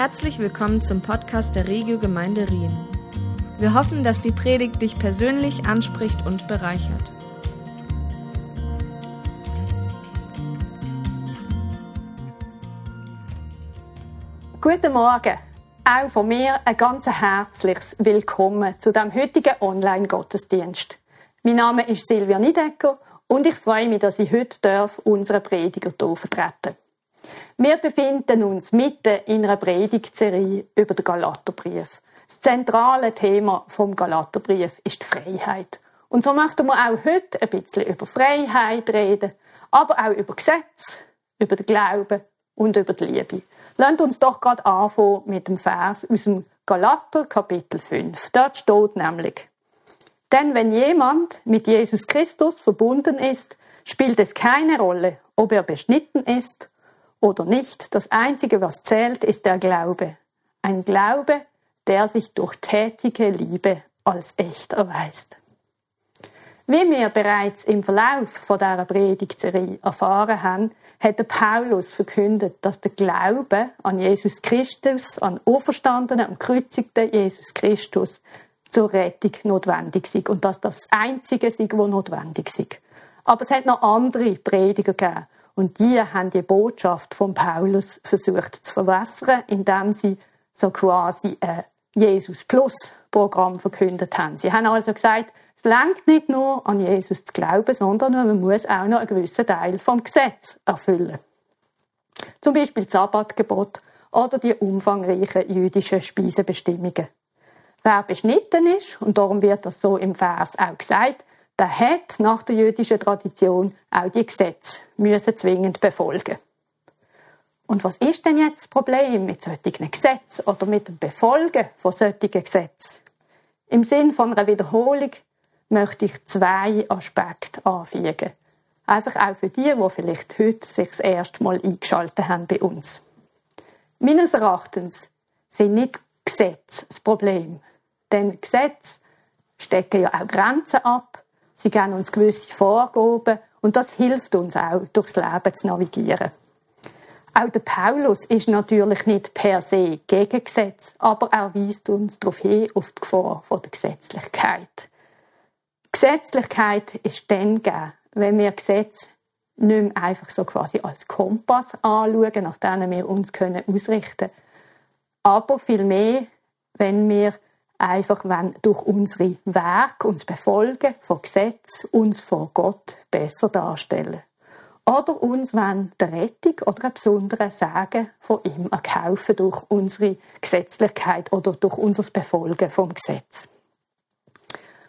Herzlich willkommen zum Podcast der Regio Gemeinde Rien. Wir hoffen, dass die Predigt dich persönlich anspricht und bereichert. Guten Morgen. Auch von mir ein ganz herzliches Willkommen zu dem heutigen Online-Gottesdienst. Mein Name ist Silvia Niedecker und ich freue mich, dass ich heute darf unseren Prediger hier vertreten Wir befinden uns mitten in einer Predigtserie über den Galaterbrief. Das zentrale Thema vom Galaterbrief ist die Freiheit. Und so möchten wir auch heute ein bisschen über Freiheit reden, aber auch über Gesetz, über den Glauben und über die Liebe. Lasst uns doch gerade anfangen mit dem Vers aus dem Galater Kapitel 5. Dort steht nämlich, denn wenn jemand mit Jesus Christus verbunden ist, spielt es keine Rolle, ob er beschnitten ist oder nicht. Das Einzige, was zählt, ist der Glaube. Ein Glaube, der sich durch tätige Liebe als echt erweist. Wie wir bereits im Verlauf von dieser Predigtserie erfahren haben, hat Paulus verkündet, dass der Glaube an Jesus Christus, an auferstandenen und gekreuzigten Jesus Christus, zur Rettung notwendig sind und dass das, Einzige ist, was notwendig ist. Aber es hat noch andere Prediger gegeben und die haben die Botschaft von Paulus versucht zu verwässern, indem sie so quasi ein Jesus Plus Programm verkündet haben. Sie haben also gesagt, es lenkt nicht nur an Jesus zu glauben, sondern man muss auch noch einen gewissen Teil vom Gesetz erfüllen. Zum Beispiel das Sabbatgebot oder die umfangreichen jüdischen Speisebestimmungen. Wer beschnitten ist, und darum wird das so im Vers auch gesagt, der hat nach der jüdischen Tradition auch die Gesetze müssen zwingend befolgen. Und was ist denn jetzt das Problem mit solchen Gesetzen oder mit dem Befolgen von solchen Gesetzen? Im Sinn von einer Wiederholung möchte ich zwei Aspekte anfügen. Einfach auch für die, die vielleicht heute sich das erste Mal eingeschaltet haben bei uns. Meines Erachtens sind nicht Gesetze das Problem, denn Gesetze stecken ja auch Grenzen ab, sie geben uns gewisse Vorgaben und das hilft uns auch, durchs Leben zu navigieren. Auch der Paulus ist natürlich nicht per se gegen Gesetz, aber er weist uns darauf hin, auf die Gefahr von der Gesetzlichkeit. Gesetzlichkeit ist dann gegeben, wenn wir Gesetze nicht mehr einfach so quasi als Kompass anschauen, nach denen wir uns können ausrichten können, aber vielmehr, wenn wir einfach wenn durch unsere Werke, uns Befolgen von Gesetz, uns vor Gott besser darstellen. Oder uns wenn der Rettung oder ein besonderes Sagen von ihm erkaufen durch unsere Gesetzlichkeit oder durch unser Befolgen vom Gesetz.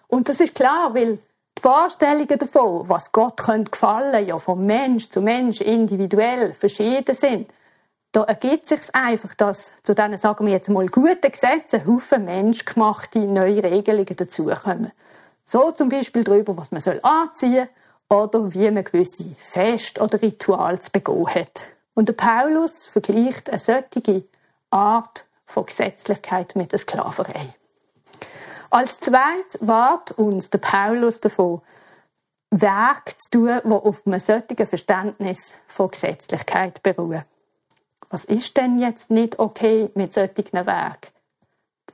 Und das ist klar, weil die Vorstellungen davon, was Gott könnte gefallen, ja von Mensch zu Mensch individuell verschieden sind da ergibt sich einfach, dass zu diesen, sagen wir jetzt mal, guten Gesetzen Haufen menschgemachte neue Regelungen dazukommen. So zum Beispiel darüber, was man soll anziehen oder wie man gewisse Fest oder Ritual zu begehen hat. Und der Paulus vergleicht eine solche Art von Gesetzlichkeit mit der Sklaverei. Als zweites wart uns der Paulus davon, Werk zu tun, die auf einem solchen Verständnis von Gesetzlichkeit beruhen was ist denn jetzt nicht okay mit solchen Werken?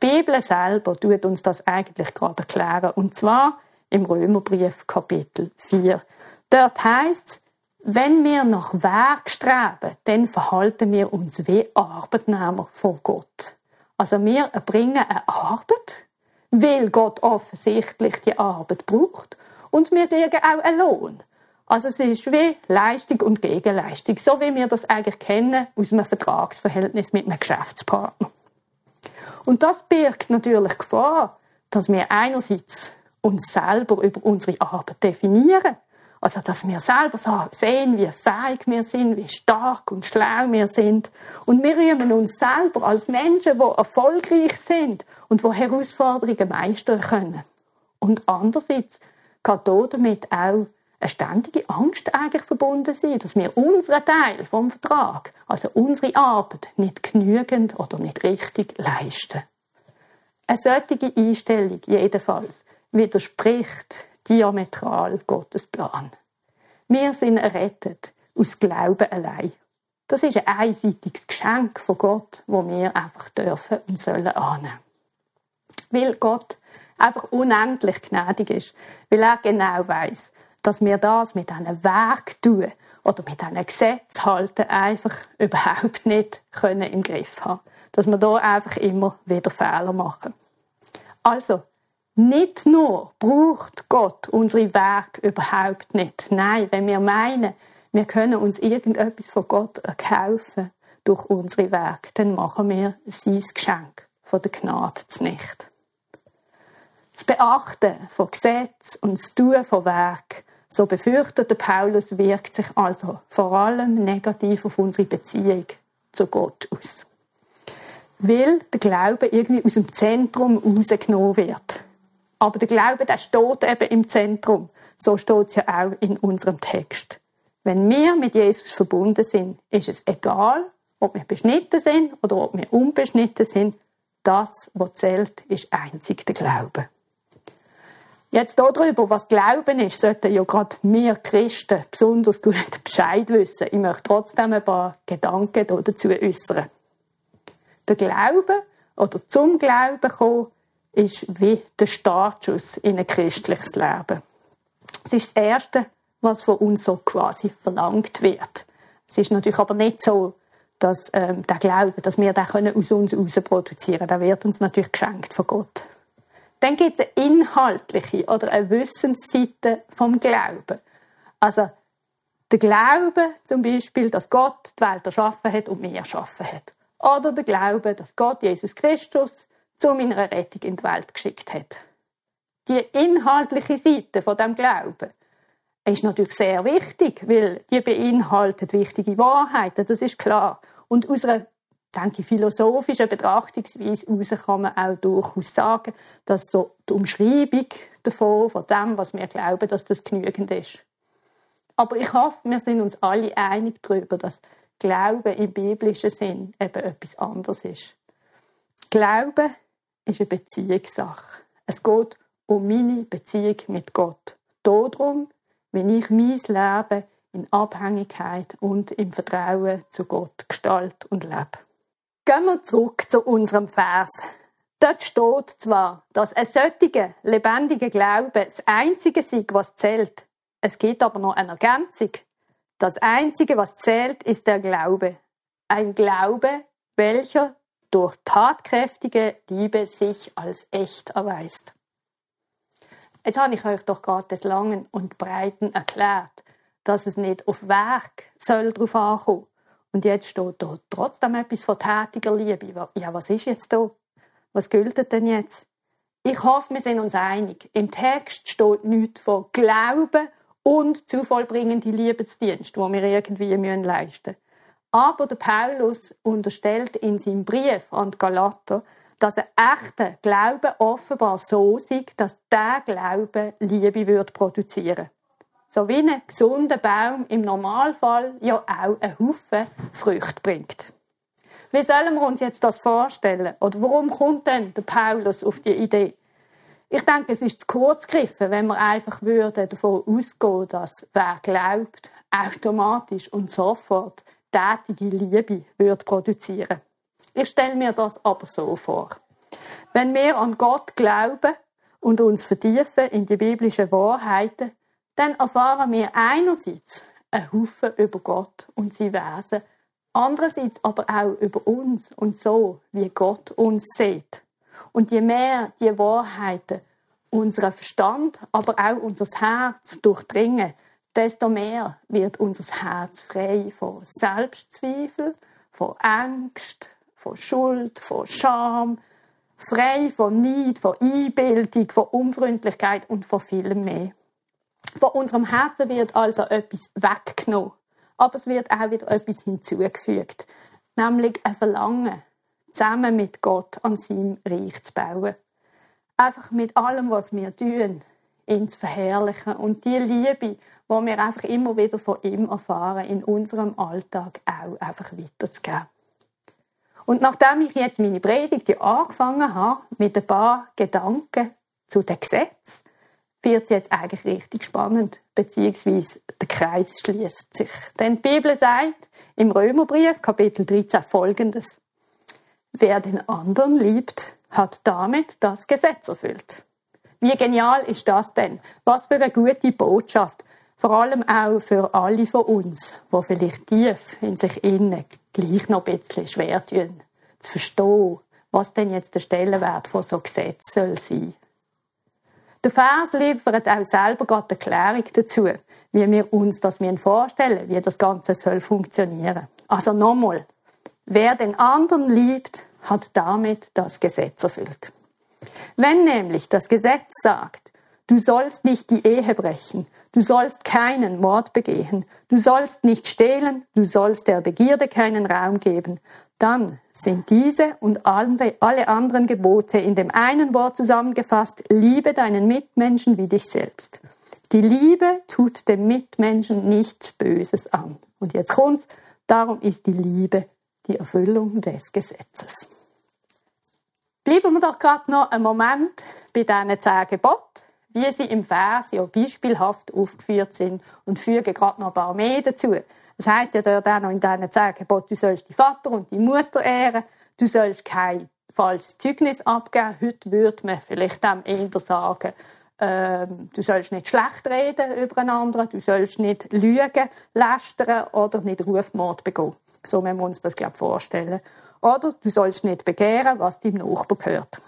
Die Bibel selber tut uns das eigentlich gerade erklären. Und zwar im Römerbrief Kapitel 4. Dort heißt es, wenn wir nach Werk streben, dann verhalten wir uns wie Arbeitnehmer vor Gott. Also wir erbringen eine Arbeit, weil Gott offensichtlich die Arbeit braucht und wir kriegen auch einen Lohn. Also es ist wie Leistung und Gegenleistung, so wie wir das eigentlich kennen aus einem Vertragsverhältnis mit einem Geschäftspartner. Und das birgt natürlich Gefahr, dass wir einerseits uns selber über unsere Arbeit definieren, also dass wir selber sehen, wie fähig wir sind, wie stark und schlau wir sind. Und wir rühmen uns selber als Menschen, die erfolgreich sind und die Herausforderungen meistern können. Und andererseits kann damit auch eine ständige Angst eigentlich verbunden sein, dass wir unseren Teil vom Vertrag, also unsere Arbeit, nicht genügend oder nicht richtig leisten. Eine solche Einstellung jedenfalls widerspricht diametral Gottes Plan. Wir sind errettet aus Glauben allein. Das ist ein einseitiges Geschenk von Gott, wo wir einfach dürfen und sollen annehmen. Weil Gott einfach unendlich gnädig ist, weil er genau weiß, dass wir das mit einem Weg tun oder mit einem Gesetz halten einfach überhaupt nicht können im Griff haben, dass wir da einfach immer wieder Fehler machen. Also nicht nur braucht Gott unsere Werke überhaupt nicht. Nein, wenn wir meinen, wir können uns irgendetwas von Gott erkaufen durch unsere Werke, dann machen wir sein Geschenk von der Gnade nicht. Das Beachten von Gesetz und das Tun von Werk, so befürchtet der Paulus, wirkt sich also vor allem negativ auf unsere Beziehung zu Gott aus. Weil der Glaube irgendwie aus dem Zentrum rausgenommen wird. Aber der Glaube, der steht eben im Zentrum. So steht es ja auch in unserem Text. Wenn wir mit Jesus verbunden sind, ist es egal, ob wir beschnitten sind oder ob wir unbeschnitten sind. Das, was zählt, ist einzig der Glaube. Jetzt darüber, was Glauben ist, sollten ja gerade wir Christen besonders gut Bescheid wissen. Ich möchte trotzdem ein paar Gedanken dazu äußern. Der Glaube oder zum Glauben kommen ist wie der Startschuss in ein christliches Leben. Es ist das Erste, was von uns so quasi verlangt wird. Es ist natürlich aber nicht so, dass ähm, der Glaube, dass wir den aus uns heraus produzieren können. Der wird uns natürlich geschenkt von Gott. Dann gibt es eine inhaltliche oder eine Wissensseite vom Glauben. Also der Glaube zum Beispiel, dass Gott die Welt erschaffen hat und mir erschaffen hat. Oder der Glaube, dass Gott Jesus Christus zu meiner Rettung in die Welt geschickt hat. Die inhaltliche Seite von dem Glauben ist natürlich sehr wichtig, weil die beinhaltet wichtige Wahrheiten, das ist klar. Und aus einer, denke ich, philosophischen Betrachtungsweise heraus kann man auch durchaus sagen, dass so die Umschreibung davon, von dem, was wir glauben, dass das genügend ist. Aber ich hoffe, wir sind uns alle einig darüber, dass Glauben im biblischen Sinn eben etwas anderes ist. Glauben ist eine Beziehungssache. Es geht um meine Beziehung mit Gott. Darum, wenn ich mein Leben in Abhängigkeit und im Vertrauen zu Gott gestalt und lebe. Gehen wir zurück zu unserem Vers. Dort steht zwar, dass ein solcher lebendiger Glaube das Einzige ist, was zählt. Es gibt aber noch eine Ergänzung. Das Einzige, was zählt, ist der Glaube. Ein Glaube, welcher durch tatkräftige Liebe sich als echt erweist. Jetzt habe ich euch doch gerade des Langen und Breiten erklärt, dass es nicht auf Werk soll drauf ankommen. Und jetzt steht da trotzdem etwas von tätiger Liebe. Ja, was ist jetzt da? Was gilt denn jetzt? Ich hoffe, wir sind uns einig. Im Text steht nichts von Glauben und zu vollbringende Liebesdienst, wo wir irgendwie leisten müssen. Aber der Paulus unterstellt in seinem Brief an die Galater, dass ein echter Glaube offenbar so sei, dass der Glaube Liebe wird produzieren. So wie ein gesunder Baum im Normalfall ja auch einen Haufen Früchte bringt. Wie sollen wir uns jetzt das vorstellen? Oder warum kommt denn der Paulus auf die Idee? Ich denke, es ist zu kurz gegriffen, wenn wir einfach würden davon ausgehen, dass wer glaubt, automatisch und sofort tätige Liebe würde produzieren. Ich stelle mir das aber so vor. Wenn wir an Gott glauben und uns vertiefen in die biblischen Wahrheiten, dann erfahren wir einerseits einen Haufen über Gott und sein Wesen, andererseits aber auch über uns und so, wie Gott uns sieht. Und je mehr die Wahrheiten unseren Verstand, aber auch unser Herz durchdringen, desto mehr wird unser Herz frei von Selbstzweifel, von Angst, von Schuld, von Scham, frei von Neid, von Einbildung, von Unfreundlichkeit und von vielem mehr. Von unserem Herzen wird also etwas weggenommen, aber es wird auch wieder etwas hinzugefügt, nämlich ein Verlangen, zusammen mit Gott an seinem Reich zu bauen. Einfach mit allem, was wir tun, ihn zu verherrlichen und die Liebe, die wir einfach immer wieder von ihm erfahren, in unserem Alltag auch einfach weiterzugeben. Und nachdem ich jetzt meine Predigt angefangen habe, mit ein paar Gedanken zu den Gesetzen, wird es jetzt eigentlich richtig spannend, beziehungsweise der Kreis schließt sich. Denn die Bibel sagt im Römerbrief, Kapitel 13, folgendes. Wer den anderen liebt, hat damit das Gesetz erfüllt. Wie genial ist das denn? Was für eine gute Botschaft. Vor allem auch für alle von uns, die vielleicht tief in sich innen gleich noch ein bisschen schwer tun, zu verstehen, was denn jetzt der Stellenwert von so Gesetz soll sein. Der Vers liefert auch selber gerade Erklärung dazu, wie wir uns das vorstellen, wie das Ganze soll funktionieren. Also nochmal, wer den anderen liebt, hat damit das Gesetz erfüllt. Wenn nämlich das Gesetz sagt, du sollst nicht die Ehe brechen, du sollst keinen Mord begehen, du sollst nicht stehlen, du sollst der Begierde keinen Raum geben, dann sind diese und alle anderen Gebote in dem einen Wort zusammengefasst, liebe deinen Mitmenschen wie dich selbst. Die Liebe tut dem Mitmenschen nichts Böses an. Und jetzt kommt's, darum ist die Liebe die Erfüllung des Gesetzes. Bleiben wir doch gerade noch einen Moment bei diesen zehn Geboten, wie sie im Vers ja beispielhaft aufgeführt sind und fügen gerade noch ein paar mehr dazu. Das heißt ja dort auch noch in diesen zehn du sollst die Vater und die Mutter ehren, du sollst kein falsches Zeugnis abgeben. Heute würde man vielleicht dem eher sagen, ähm, du sollst nicht schlecht reden über einen anderen, du sollst nicht lügen, lästern oder nicht Rufmord begehen. So müssen wir uns das, glaube vorstellen. Oder du sollst nicht begehren, was deinem Nachbar gehört.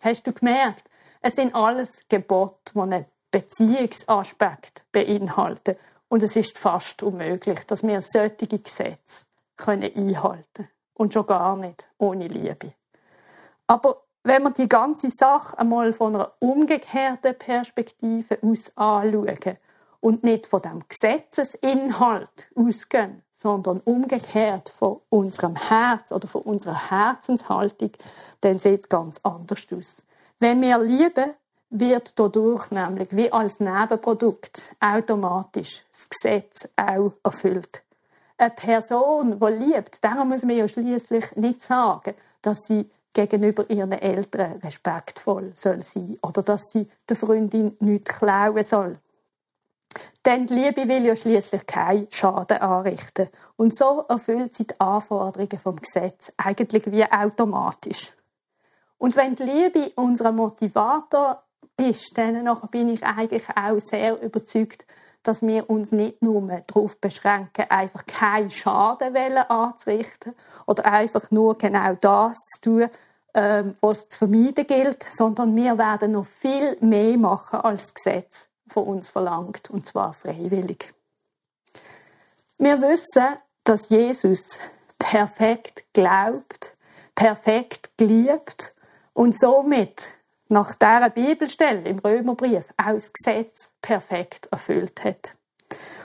Hast du gemerkt? Es sind alles Gebote, die einen Beziehungsaspekt beinhalten. Und es ist fast unmöglich, dass wir solche Gesetze einhalten können. Und schon gar nicht ohne Liebe. Aber wenn wir die ganze Sache einmal von einer umgekehrten Perspektive aus anschauen und nicht von dem Gesetzesinhalt ausgehen, sondern umgekehrt von unserem Herz oder von unserer Herzenshaltung, dann sieht es ganz anders aus. Wenn wir lieben, wird dadurch nämlich wie als Nebenprodukt automatisch das Gesetz auch erfüllt. Eine Person, die liebt, darum muss man ja schließlich nicht sagen, dass sie gegenüber ihren Eltern respektvoll soll sein oder dass sie der Freundin nichts klauen soll. Denn die Liebe will ja schließlich keinen Schaden anrichten. Und so erfüllt sie die Anforderungen vom Gesetz eigentlich wie automatisch. Und wenn die Liebe unser Motivator ist, dann bin ich eigentlich auch sehr überzeugt, dass wir uns nicht nur darauf beschränken, einfach keinen Schaden anzurichten oder einfach nur genau das zu tun, ähm, was zu vermeiden gilt, sondern wir werden noch viel mehr machen als das Gesetz von uns verlangt, und zwar freiwillig. Wir wissen, dass Jesus perfekt glaubt, perfekt geliebt und somit nach dieser Bibelstelle im Römerbrief auch das Gesetz perfekt erfüllt hat.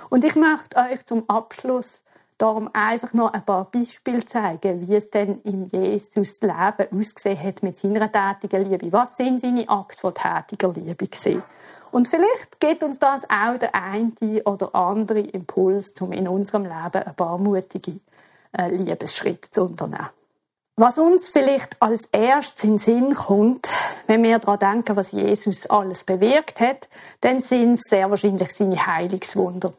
Und ich möchte euch zum Abschluss darum einfach noch ein paar Beispiele zeigen, wie es denn im Jesus Leben ausgesehen hat mit seiner tätigen Liebe. Was sind seine Akte von tätiger Liebe gesehen? Und vielleicht gibt uns das auch der eine oder andere Impuls, um in unserem Leben ein paar mutige äh, Liebesschritte zu unternehmen. Was uns vielleicht als erstes in den Sinn kommt, wenn wir daran denken, was Jesus alles bewirkt hat, dann sind es sehr wahrscheinlich seine Heilungswunder.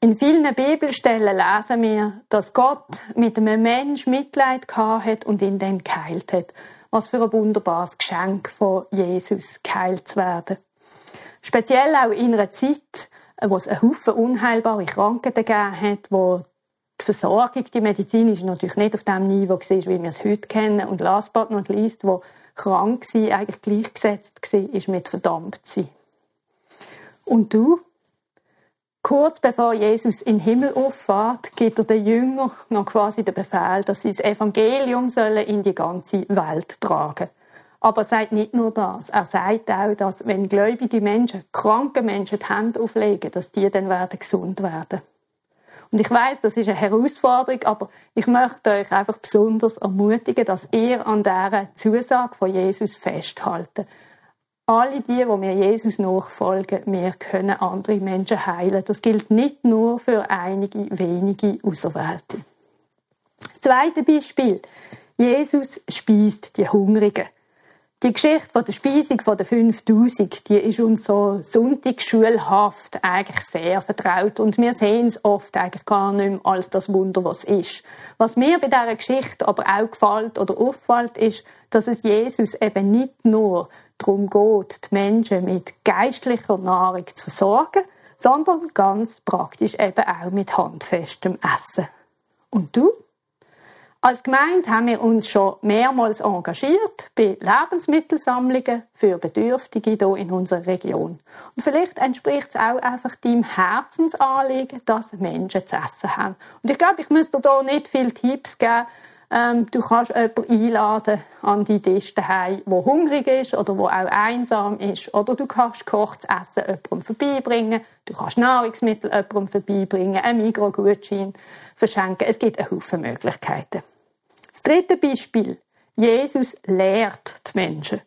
In vielen Bibelstellen lesen wir, dass Gott mit einem Mensch Mitleid hat und ihn dann geheilt hat. Was für ein wunderbares Geschenk von Jesus, geheilt zu werden. Speziell auch in einer Zeit, wo es einen Haufen unheilbare Krankheiten gegeben hat, wo die Versorgung, die Medizin ist natürlich nicht auf dem Niveau gewesen, wie wir es heute kennen. Und last but not least, wo krank war, eigentlich gleichgesetzt war, ist mit verdammt sein. Und du? Kurz bevor Jesus in den Himmel auffahrt, gibt er den Jüngern noch quasi den Befehl, dass sie das Evangelium sollen in die ganze Welt tragen. Aber er sagt nicht nur das. Er sagt auch, dass wenn gläubige Menschen, kranke Menschen die Hände auflegen, dass die dann werden gesund werden. Und ich weiß, das ist eine Herausforderung, aber ich möchte euch einfach besonders ermutigen, dass ihr an dieser Zusage von Jesus festhalten. Alle die, die mir Jesus nachfolgen, wir können andere Menschen heilen. Das gilt nicht nur für einige wenige Auserwählte. Das zweite Beispiel. Jesus speist die Hungrigen. Die Geschichte der Speisung von der 5000, die ist uns so sonntagsschulhaft eigentlich sehr vertraut und wir sehen es oft eigentlich gar nicht mehr als das Wunder, was ist. Was mir bei dieser Geschichte aber auch gefällt oder auffällt, ist, dass es Jesus eben nicht nur darum geht, die Menschen mit geistlicher Nahrung zu versorgen, sondern ganz praktisch eben auch mit handfestem Essen. Und du? Als Gemeinde haben wir uns schon mehrmals engagiert bei Lebensmittelsammlungen für Bedürftige hier in unserer Region. Und vielleicht entspricht es auch einfach deinem Herzensanliegen, dass Menschen zu essen haben. Und ich glaube, ich müsste dir hier nicht viele Tipps geben. Ähm, du kannst jemanden einladen an die Tisch daheim, wo hungrig ist oder wo auch einsam ist. Oder du kannst gekochtes Essen jemandem vorbeibringen. Du kannst Nahrungsmittel jemandem vorbeibringen, einen Mikrogutschein verschenken. Es gibt einen Haufen Möglichkeiten. Dritte Beispiel. Jesus lehrt die Menschen.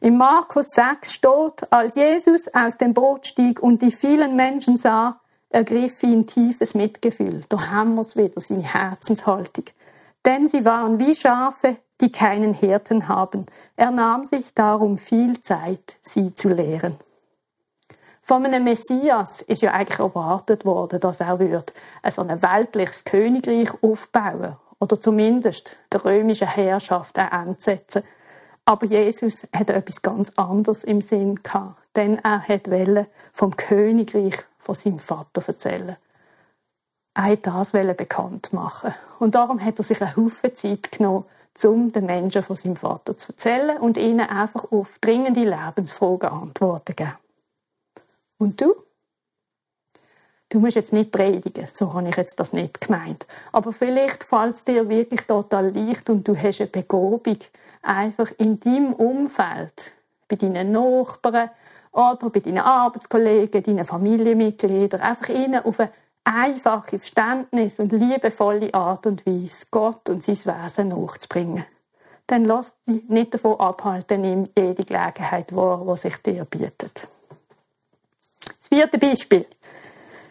In Markus 6 steht, als Jesus aus dem Boot stieg und die vielen Menschen sah, ergriff ihn tiefes Mitgefühl. Da haben wir es wieder, seine Herzenshaltung. Denn sie waren wie Schafe, die keinen Hirten haben. Er nahm sich darum viel Zeit, sie zu lehren. Von einem Messias ist ja eigentlich erwartet worden, dass er wird ein weltliches Königreich aufbauen oder zumindest der römischen Herrschaft ein Ende setzen. Aber Jesus hat etwas ganz anderes im Sinn gehabt, denn er wollte vom Königreich von seinem Vater erzählen. Er wollte das bekannt machen. Und darum hat er sich eine Haufen Zeit genommen, um den Menschen von seinem Vater zu erzählen und ihnen einfach auf dringende Lebensfragen Antworten zu geben. Und du? Du musst jetzt nicht predigen, so habe ich jetzt das nicht gemeint. Aber vielleicht fällt es dir wirklich total leicht und du hast eine Begobung, einfach in deinem Umfeld, bei deinen Nachbarn oder bei deinen Arbeitskollegen, deinen Familienmitgliedern, einfach ihnen auf eine einfache Verständnis und liebevolle Art und Weise Gott und sein Wesen nachzubringen. Dann lass dich nicht davon abhalten, nimm jede Gelegenheit wahr, die sich dir bietet. Das vierte Beispiel.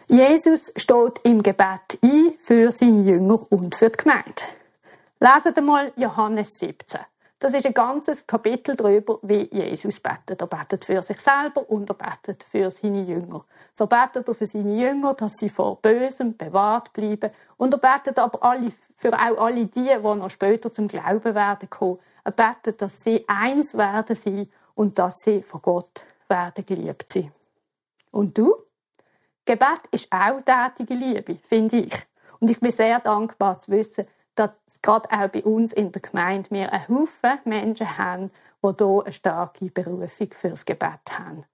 Jesus steht im Gebet ein für seine Jünger und für die Gemeinde. Lesen wir mal Johannes 17. Das ist ein ganzes Kapitel darüber, wie Jesus betet. Er betet für sich selber und er betet für seine Jünger. So betet er für seine Jünger, dass sie vor Bösem bewahrt bleiben. Und er betet aber alle, für auch alle die, die noch später zum Glauben werden kommen. Er betet, dass sie eins werden sein und dass sie von Gott werden geliebt sein. Und du? Gebet ist auch tätige Liebe, finde ich. Und ich bin sehr dankbar zu wissen, dass gerade auch bei uns in der Gemeinde wir einen Haufen Menschen haben, die hier eine starke Berufung fürs Gebet haben.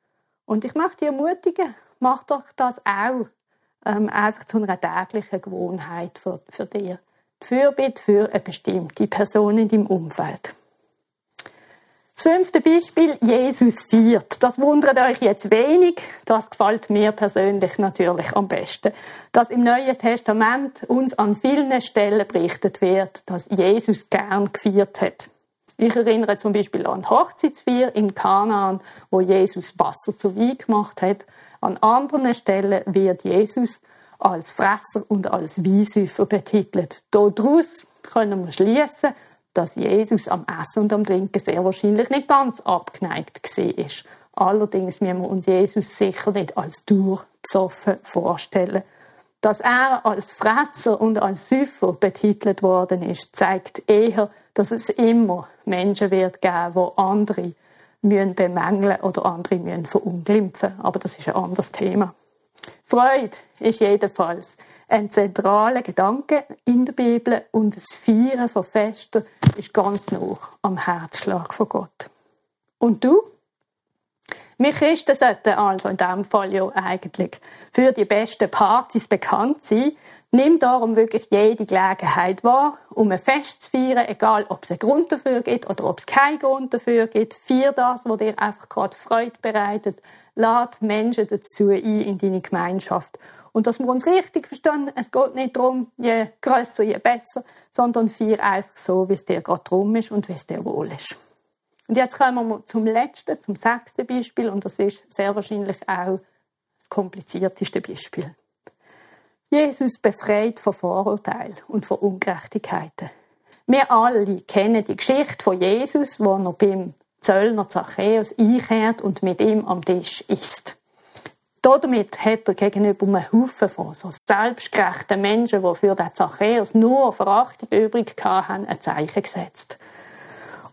Und ich möchte dich ermutigen, mach doch das auch ähm, einfach zu einer täglichen Gewohnheit für, für dich. Die Fürbitte für eine bestimmte Person in deinem Umfeld. Das fünfte Beispiel, Jesus viert. Das wundert euch jetzt wenig. Das gefällt mir persönlich natürlich am besten. Dass im Neuen Testament uns an vielen Stellen berichtet wird, dass Jesus gern gefeiert hat. Ich erinnere zum Beispiel an Hochzeitsfeier in Kanaan, wo Jesus Wasser zu Wein gemacht hat. An anderen Stellen wird Jesus als Fresser und als Weinsüffer betitelt. Daraus können wir schließen, dass Jesus am Essen und am Trinken sehr wahrscheinlich nicht ganz abgeneigt war. Allerdings müssen wir uns Jesus sicher nicht als durchbesoffen vorstellen. Dass er als Fresser und als Süffer betitelt worden ist, zeigt eher, dass es immer Menschen wird geben, wo andere müssen bemängeln oder andere müssen verunglimpfen. Aber das ist ein anderes Thema. Freude ist jedenfalls ein zentraler Gedanke in der Bibel und das Feiern von Festen ist ganz nah am Herzschlag von Gott. Und du? Wir Christen sollten also in diesem Fall ja eigentlich für die besten Partys bekannt sein. Nimm darum wirklich jede Gelegenheit wahr, um ein Fest zu feiern, egal ob es einen Grund dafür gibt oder ob es keinen Grund dafür gibt. Feier das, was dir einfach gerade Freude bereitet. Lad Menschen dazu ein in deine Gemeinschaft. Und dass wir uns richtig verstehen, es geht nicht darum, je grösser, je besser, sondern feier einfach so, wie es dir gerade drum ist und wie es dir wohl ist. Und jetzt kommen wir zum letzten, zum sechsten Beispiel, und das ist sehr wahrscheinlich auch das komplizierteste Beispiel. Jesus befreit von Vorurteilen und von Ungerechtigkeiten. Wir alle kennen die Geschichte von Jesus, wo er beim Zöllner Zachäus einkehrt und mit ihm am Tisch isst. Damit hat er gegenüber einem Haufen von so selbstgerechten Menschen, die für den Zachäus nur Verachtung übrig hatten, ein Zeichen gesetzt.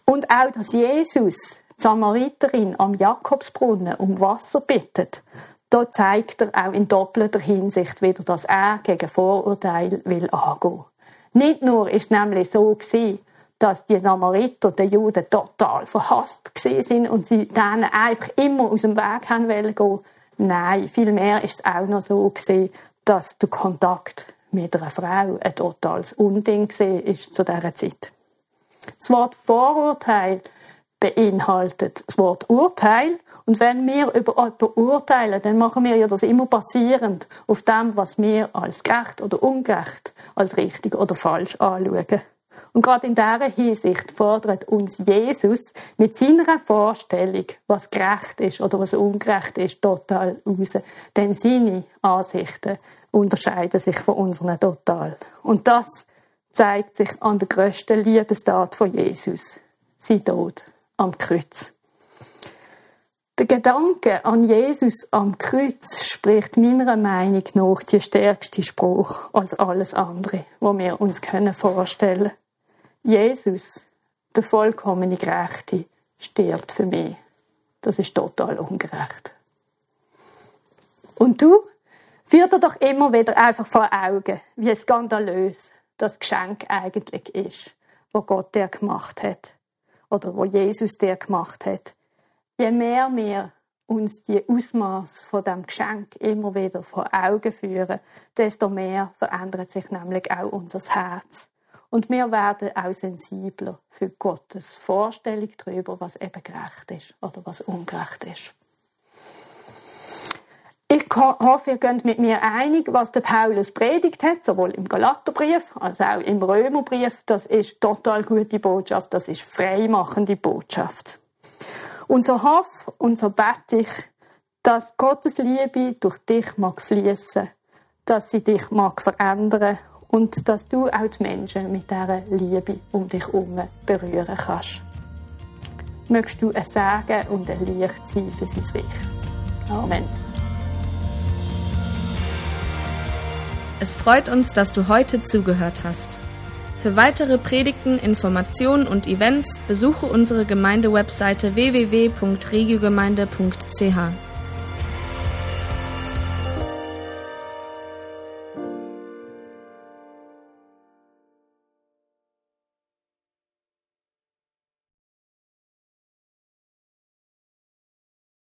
Und auch, dass Jesus die Samariterin am Jakobsbrunnen um Wasser bittet, da zeigt er auch in doppelter Hinsicht wieder, dass er gegen Vorurteile will angehen. Nicht nur ist es nämlich so gewesen, dass die Samariter den Juden total verhasst sind und sie denen einfach immer aus dem Weg haben wollen Nein, vielmehr ist es auch noch so gewesen, dass der Kontakt mit einer Frau ein totales Unding ist zu dieser Zeit. Das Wort Vorurteil beinhaltet das Wort Urteil. Und wenn wir über jemanden urteilen, dann machen wir ja das immer basierend auf dem, was wir als gerecht oder ungerecht, als richtig oder falsch anschauen. Und gerade in dieser Hinsicht fordert uns Jesus mit seiner Vorstellung, was gerecht ist oder was ungerecht ist, total raus. Denn seine Ansichten unterscheiden sich von unseren total. Und das zeigt sich an der grössten Liebestat von Jesus. Sein Tod am Kreuz. Der Gedanke an Jesus am Kreuz spricht meiner Meinung nach die stärkste Spruch als alles andere, wo wir uns vorstellen können. Jesus, der vollkommene Gerechte, stirbt für mich. Das ist total ungerecht. Und du? Führ dir doch immer wieder einfach vor Augen, wie skandalös das Geschenk eigentlich ist, wo Gott dir gemacht hat oder wo Jesus dir gemacht hat. Je mehr wir uns die Ausmaß von dem Geschenk immer wieder vor Augen führen, desto mehr verändert sich nämlich auch unser Herz. Und wir werden auch sensibler für Gottes Vorstellung darüber, was eben gerecht ist oder was ungerecht ist. Ich hoffe, ihr könnt mit mir einig, was der Paulus predigt hat, sowohl im Galaterbrief als auch im Römerbrief. Das ist total gute Botschaft, das ist freimachende Botschaft. Und so hoffe und so bete ich, dass Gottes Liebe durch dich mag fließen, dass sie dich mag verändern und dass du auch die Menschen mit dieser Liebe um dich herum berühren kannst. Mögst du ein Segen und ein Licht sein für sein Weg. Amen. Es freut uns, dass du heute zugehört hast. Für weitere Predigten, Informationen und Events besuche unsere Gemeindewebseite www.regiogemeinde.ch.